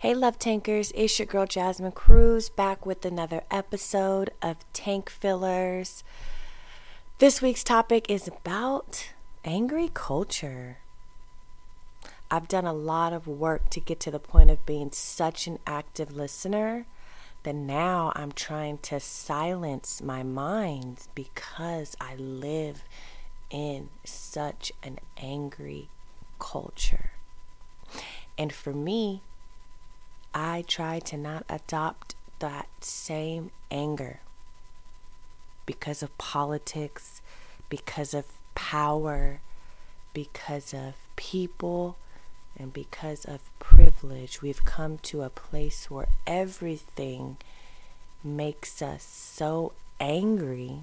Hey, Love Tankers, it's your girl Jasmine Cruz back with another episode of Tank Fillers. This week's topic is about angry culture. I've done a lot of work to get to the point of being such an active listener that now I'm trying to silence my mind because I live in such an angry culture. And for me, I try to not adopt that same anger because of politics, because of power, because of people, and because of privilege. We've come to a place where everything makes us so angry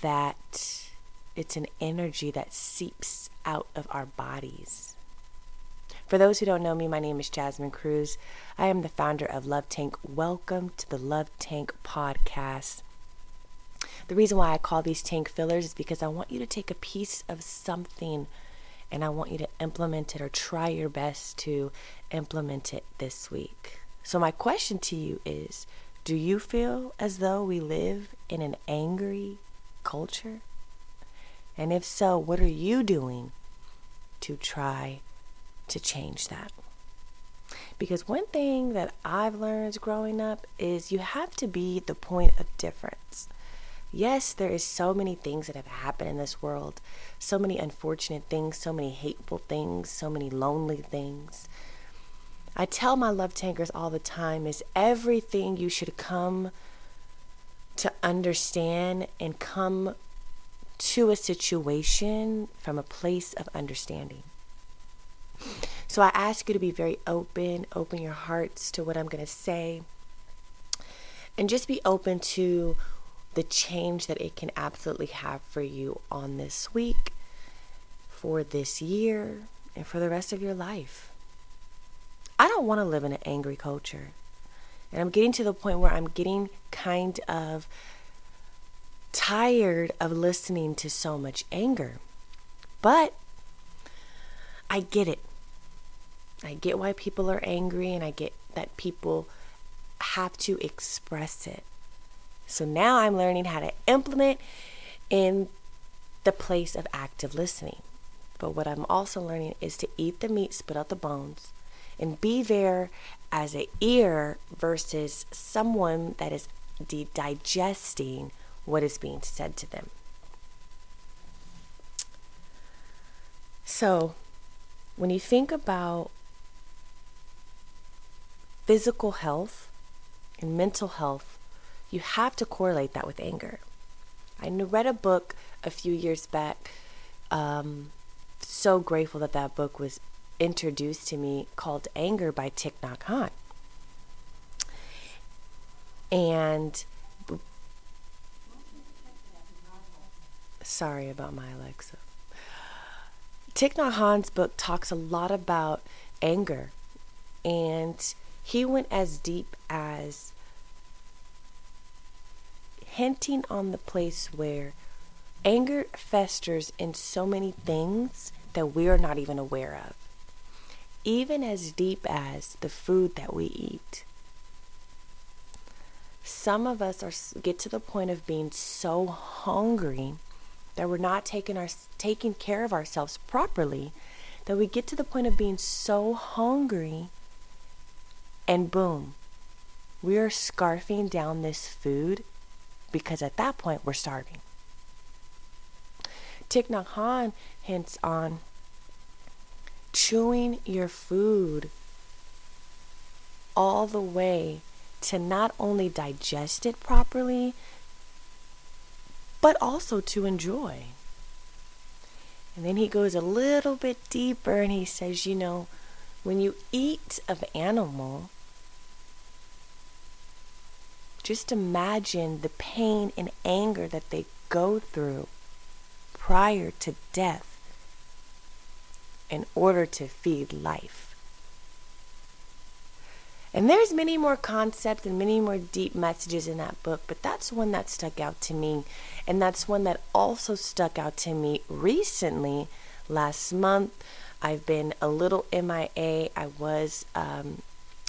that it's an energy that seeps out of our bodies. For those who don't know me, my name is Jasmine Cruz. I am the founder of Love Tank. Welcome to the Love Tank podcast. The reason why I call these tank fillers is because I want you to take a piece of something and I want you to implement it or try your best to implement it this week. So, my question to you is Do you feel as though we live in an angry culture? And if so, what are you doing to try to change that. Because one thing that I've learned growing up is you have to be the point of difference. Yes, there is so many things that have happened in this world, so many unfortunate things, so many hateful things, so many lonely things. I tell my love tankers all the time is everything you should come to understand and come to a situation from a place of understanding. So I ask you to be very open, open your hearts to what I'm going to say, and just be open to the change that it can absolutely have for you on this week, for this year, and for the rest of your life. I don't want to live in an angry culture. And I'm getting to the point where I'm getting kind of tired of listening to so much anger. But I get it. I get why people are angry and I get that people have to express it. So now I'm learning how to implement in the place of active listening. But what I'm also learning is to eat the meat, spit out the bones, and be there as an ear versus someone that is de- digesting what is being said to them. So, when you think about physical health and mental health, you have to correlate that with anger. I read a book a few years back. Um, so grateful that that book was introduced to me called Anger by Thich Nhat Hanh. And sorry about my Alexa. Thich Nhat Hanh's book talks a lot about anger and he went as deep as hinting on the place where anger festers in so many things that we are not even aware of, even as deep as the food that we eat. Some of us are get to the point of being so hungry that we're not taking our taking care of ourselves properly that we get to the point of being so hungry and boom, we are scarfing down this food because at that point we're starving. Thich Nhat Hanh hints on chewing your food all the way to not only digest it properly, but also to enjoy. And then he goes a little bit deeper and he says, you know, when you eat of animal, just imagine the pain and anger that they go through prior to death in order to feed life. And there's many more concepts and many more deep messages in that book, but that's one that stuck out to me. And that's one that also stuck out to me recently last month I've been a little MIA. I was um,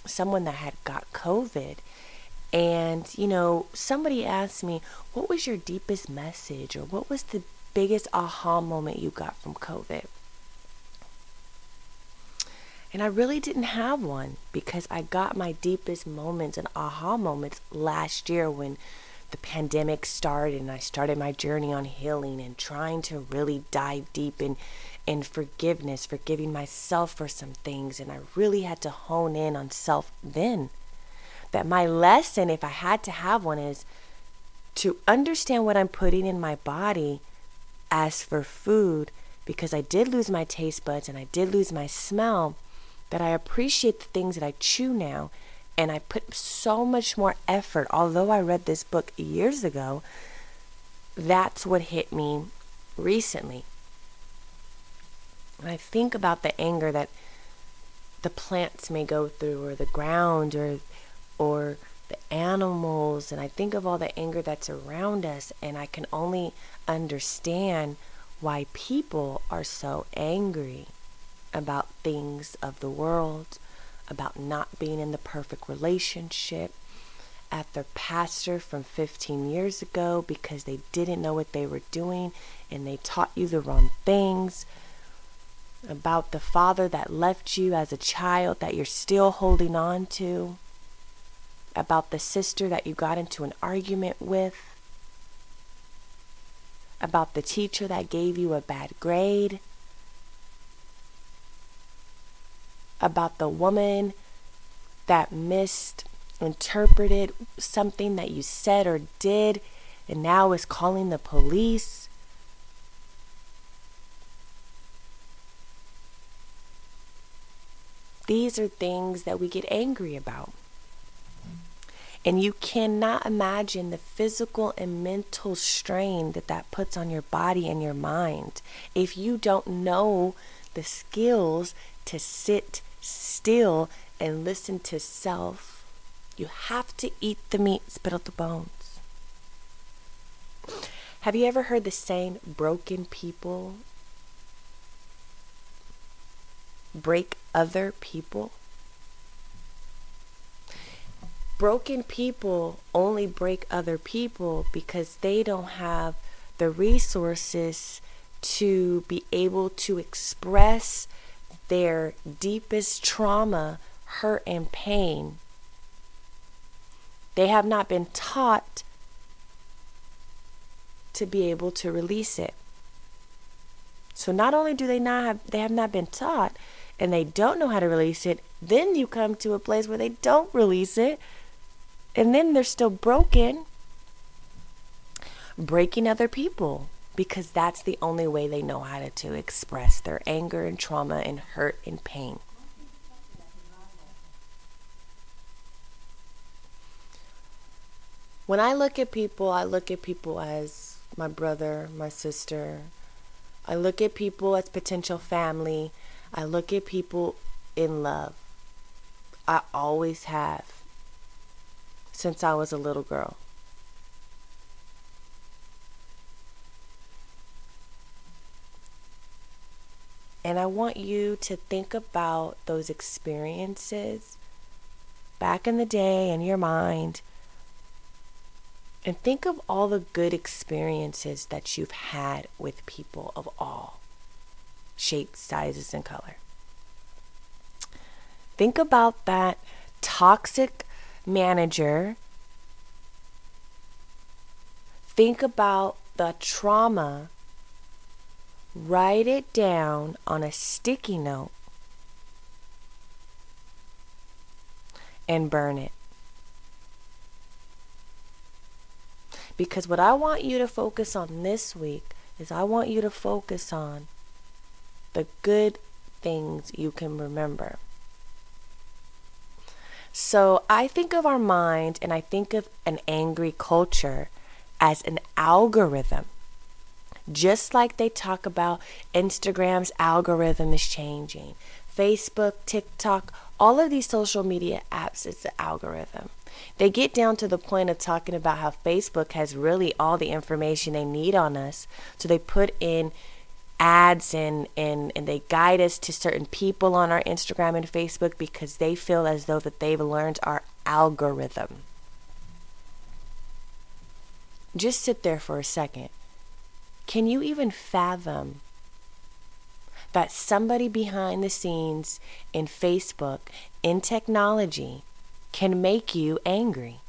someone that had got COVID. And, you know, somebody asked me, what was your deepest message or what was the biggest aha moment you got from COVID? And I really didn't have one because I got my deepest moments and aha moments last year when the pandemic started and I started my journey on healing and trying to really dive deep in in forgiveness, forgiving myself for some things and I really had to hone in on self then. That my lesson if I had to have one is to understand what I'm putting in my body as for food because I did lose my taste buds and I did lose my smell that I appreciate the things that I chew now and I put so much more effort. Although I read this book years ago, that's what hit me recently. When I think about the anger that the plants may go through, or the ground, or or the animals, and I think of all the anger that's around us, and I can only understand why people are so angry about things of the world, about not being in the perfect relationship, at their pastor from 15 years ago because they didn't know what they were doing and they taught you the wrong things, about the father that left you as a child that you're still holding on to, about the sister that you got into an argument with, about the teacher that gave you a bad grade about the woman that misinterpreted something that you said or did and now is calling the police. These are things that we get angry about. And you cannot imagine the physical and mental strain that that puts on your body and your mind if you don't know the skills to sit still and listen to self, you have to eat the meat, spit out the bones. Have you ever heard the saying, broken people break other people? Broken people only break other people because they don't have the resources to be able to express their deepest trauma, hurt, and pain. They have not been taught to be able to release it. So not only do they not have they have not been taught and they don't know how to release it, then you come to a place where they don't release it and then they're still broken breaking other people because that's the only way they know how to, to express their anger and trauma and hurt and pain. When I look at people, I look at people as my brother, my sister. I look at people as potential family. I look at people in love. I always have since I was a little girl. And I want you to think about those experiences back in the day in your mind and think of all the good experiences that you've had with people of all shapes, sizes, and color. Think about that toxic manager. Think about the trauma write it down on a sticky note and burn it. Because what I want you to focus on this week is I want you to focus on the good things you can remember. So I think of our mind and I think of an angry culture as an algorithm. Just like they talk about Instagram's algorithm is changing, Facebook, TikTok, all of these social media apps, it's the algorithm. They get down to the point of talking about how Facebook has really all the information they need on us. So they put in ads and, and, and they guide us to certain people on our Instagram and Facebook because they feel as though that they've learned our algorithm. Just sit there for a second. Can you even fathom that somebody behind the scenes in Facebook, in technology, can make you angry?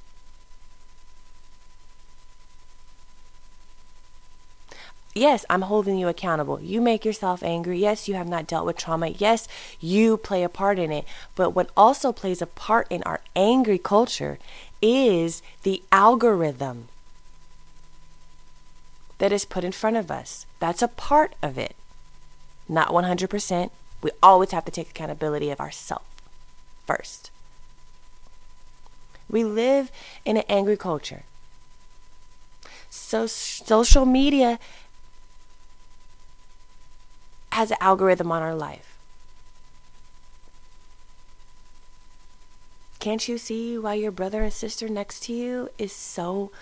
Yes, I'm holding you accountable. You make yourself angry. Yes, you have not dealt with trauma. Yes, you play a part in it. But what also plays a part in our angry culture is the algorithm that is put in front of us. That's a part of it. Not 100%. We always have to take accountability of ourselves first. We live in an angry culture. So social media has an algorithm on our life. Can't you see why your brother and sister next to you is so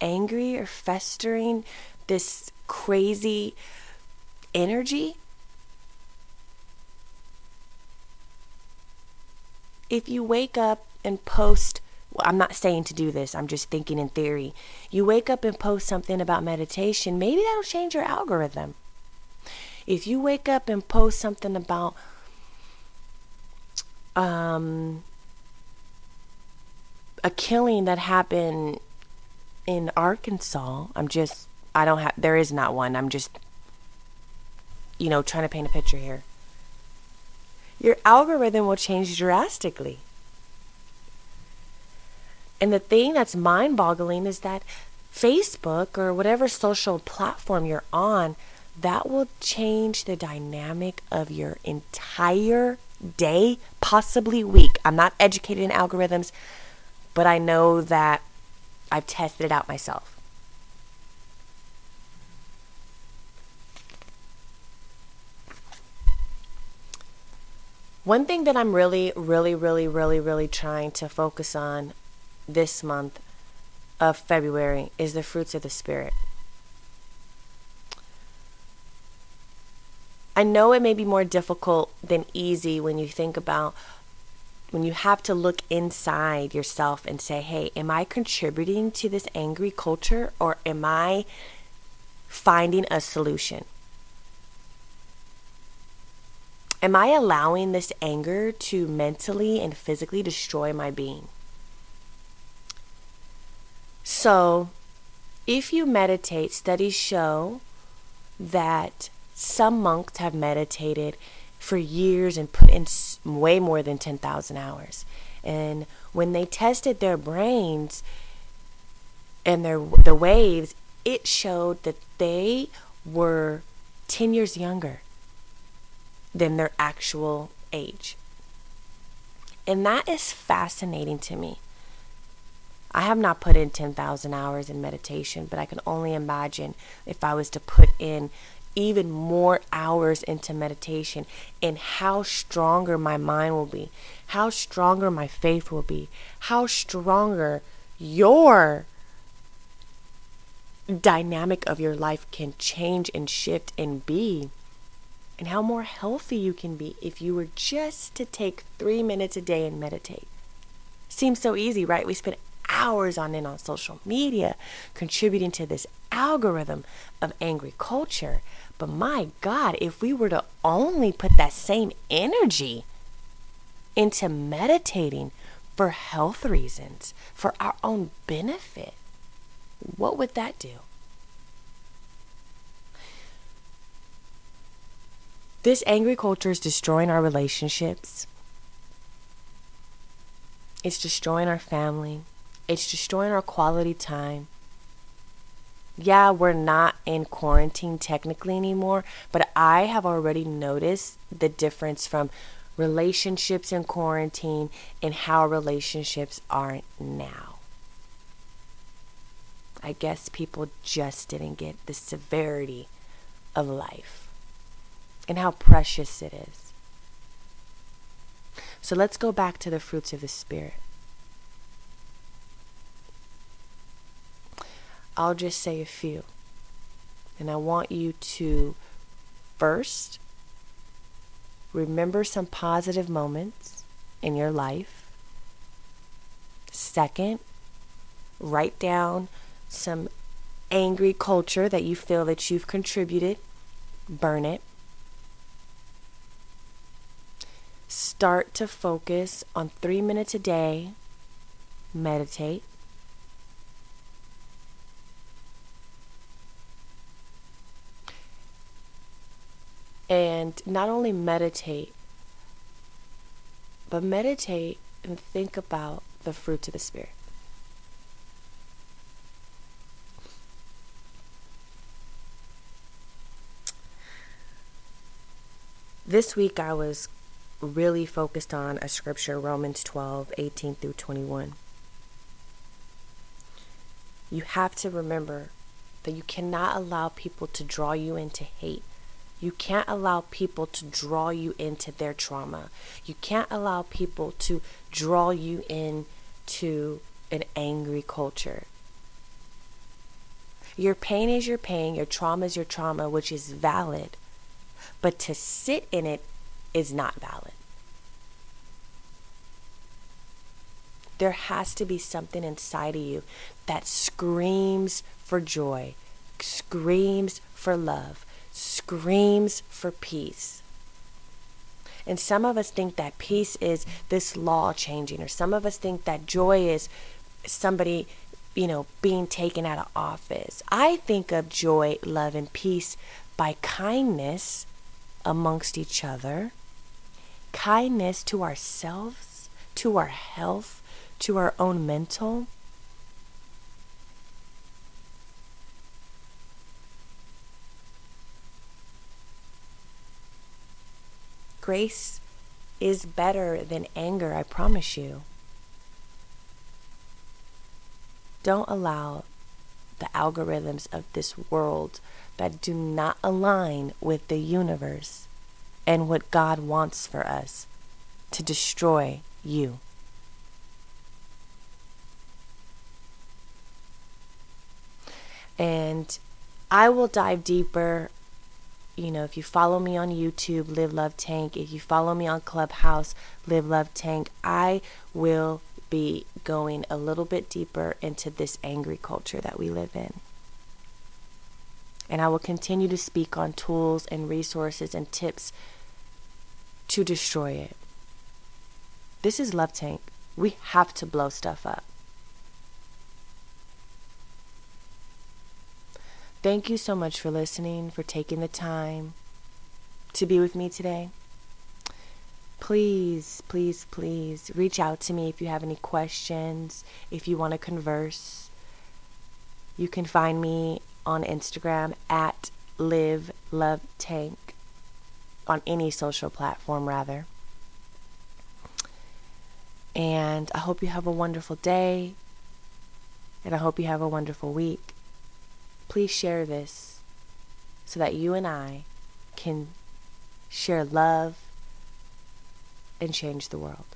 angry or festering this crazy energy? If you wake up and post, well, I'm not saying to do this, I'm just thinking in theory. You wake up and post something about meditation, maybe that'll change your algorithm. If you wake up and post something about um, a killing that happened in Arkansas, I'm just I don't have, there is not one. I'm just, you know, trying to paint a picture here. Your algorithm will change drastically. And the thing that's mind boggling is that Facebook or whatever social platform you're on, that will change the dynamic of your entire day, possibly week. I'm not educated in algorithms, but I know that I've tested it out myself. One thing that I'm really, really, really, really, really trying to focus on this month of February is the fruits of the Spirit. I know it may be more difficult than easy when you think about when you have to look inside yourself and say, hey, am I contributing to this angry culture or am I finding a solution? Am I allowing this anger to mentally and physically destroy my being? So, if you meditate, studies show that some monks have meditated for years and put in way more than 10,000 hours. And when they tested their brains and their the waves, it showed that they were 10 years younger than their actual age. And that is fascinating to me. I have not put in 10,000 hours in meditation, but I can only imagine if I was to put in even more hours into meditation and how stronger my mind will be, how stronger my faith will be, how stronger your dynamic of your life can change and shift and be and how more healthy you can be if you were just to take three minutes a day and meditate. Seems so easy, right? We spend hours on it on social media contributing to this algorithm of angry culture. But my God, if we were to only put that same energy into meditating for health reasons, for our own benefit, what would that do? This angry culture is destroying our relationships. It's destroying our family. It's destroying our quality time. Yeah, we're not in quarantine technically anymore, but I have already noticed the difference from relationships in quarantine and how relationships are now. I guess people just didn't get the severity of life and how precious it is. So let's go back to the fruits of the Spirit. I'll just say a few. And I want you to First, remember some positive moments in your life. Second, write down some angry culture that you feel that you've contributed, burn it. Start to focus on three minutes a day, meditate. And not only meditate, but meditate and think about the fruits of the Spirit. This week I was really focused on a scripture, Romans 12, 18 through 21. You have to remember that you cannot allow people to draw you into hate. You can't allow people to draw you into their trauma. You can't allow people to draw you into an angry culture. Your pain is your pain, your trauma is your trauma, which is valid. But to sit in it is not valid. There has to be something inside of you that screams for joy, screams for love, screams for peace. And some of us think that peace is this law changing, or some of us think that joy is somebody, you know, being taken out of office. I think of joy, love, and peace by kindness amongst each other, kindness to ourselves, to our health, to our own mental. Grace is better than anger, I promise you. Don't allow the algorithms of this world that do not align with the universe and what God wants for us to destroy you. And I will dive deeper. You know, if you follow me on YouTube, Live Love Tank, if you follow me on Clubhouse, Live Love Tank, I will be going a little bit deeper into this angry culture that we live in and I will continue to speak on tools and resources and tips to destroy it. This is Love Tank. We have to blow stuff up. Thank you so much for listening, for taking the time to be with me today. Please, please, please reach out to me if you have any questions, if you want to converse. You can find me on Instagram at live love tank on any social platform rather. And I hope you have a wonderful day and I hope you have a wonderful week. Please share this so that you and I can share love and change the world.